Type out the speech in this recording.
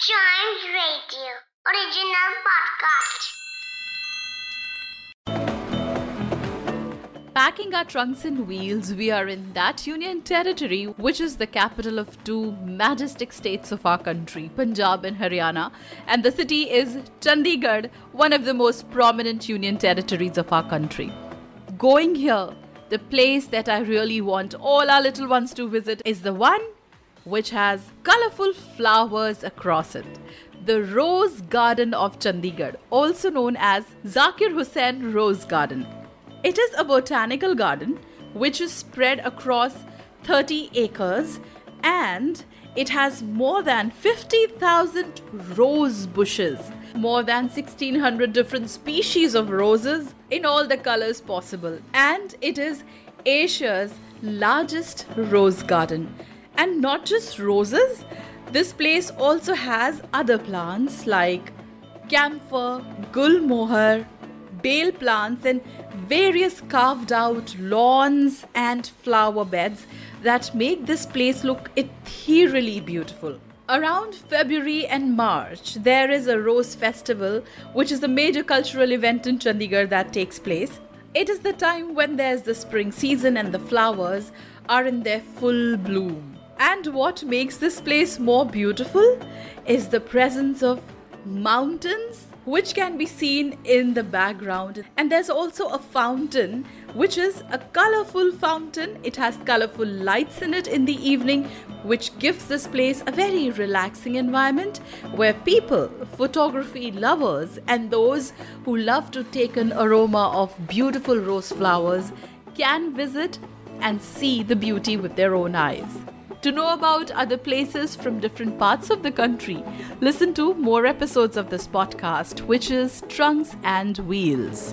Chimes Radio original podcast. Packing our trunks and wheels, we are in that union territory, which is the capital of two majestic states of our country, Punjab and Haryana. And the city is Chandigarh, one of the most prominent union territories of our country. Going here, the place that I really want all our little ones to visit is the one which has colorful flowers across it. The Rose Garden of Chandigarh, also known as Zakir Hussain Rose Garden. It is a botanical garden which is spread across 30 acres and it has more than 50,000 rose bushes, more than 1600 different species of roses in all the colors possible, and it is Asia's largest rose garden. And not just roses, this place also has other plants like camphor, gulmohar, bael plants, and various carved out lawns and flower beds that make this place look ethereally beautiful. Around February and March, there is a Rose Festival, which is a major cultural event in Chandigarh that takes place. It is the time when there's the spring season and the flowers are in their full bloom. And what makes this place more beautiful is the presence of mountains which can be seen in the background. And there's also a fountain, which is a colorful fountain. It has colorful lights in it in the evening, which gives this place a very relaxing environment where people, photography lovers, and those who love to take an aroma of beautiful rose flowers can visit and see the beauty with their own eyes. To know about other places from different parts of the country, listen to more episodes of this podcast, which is Trunks and Wheels.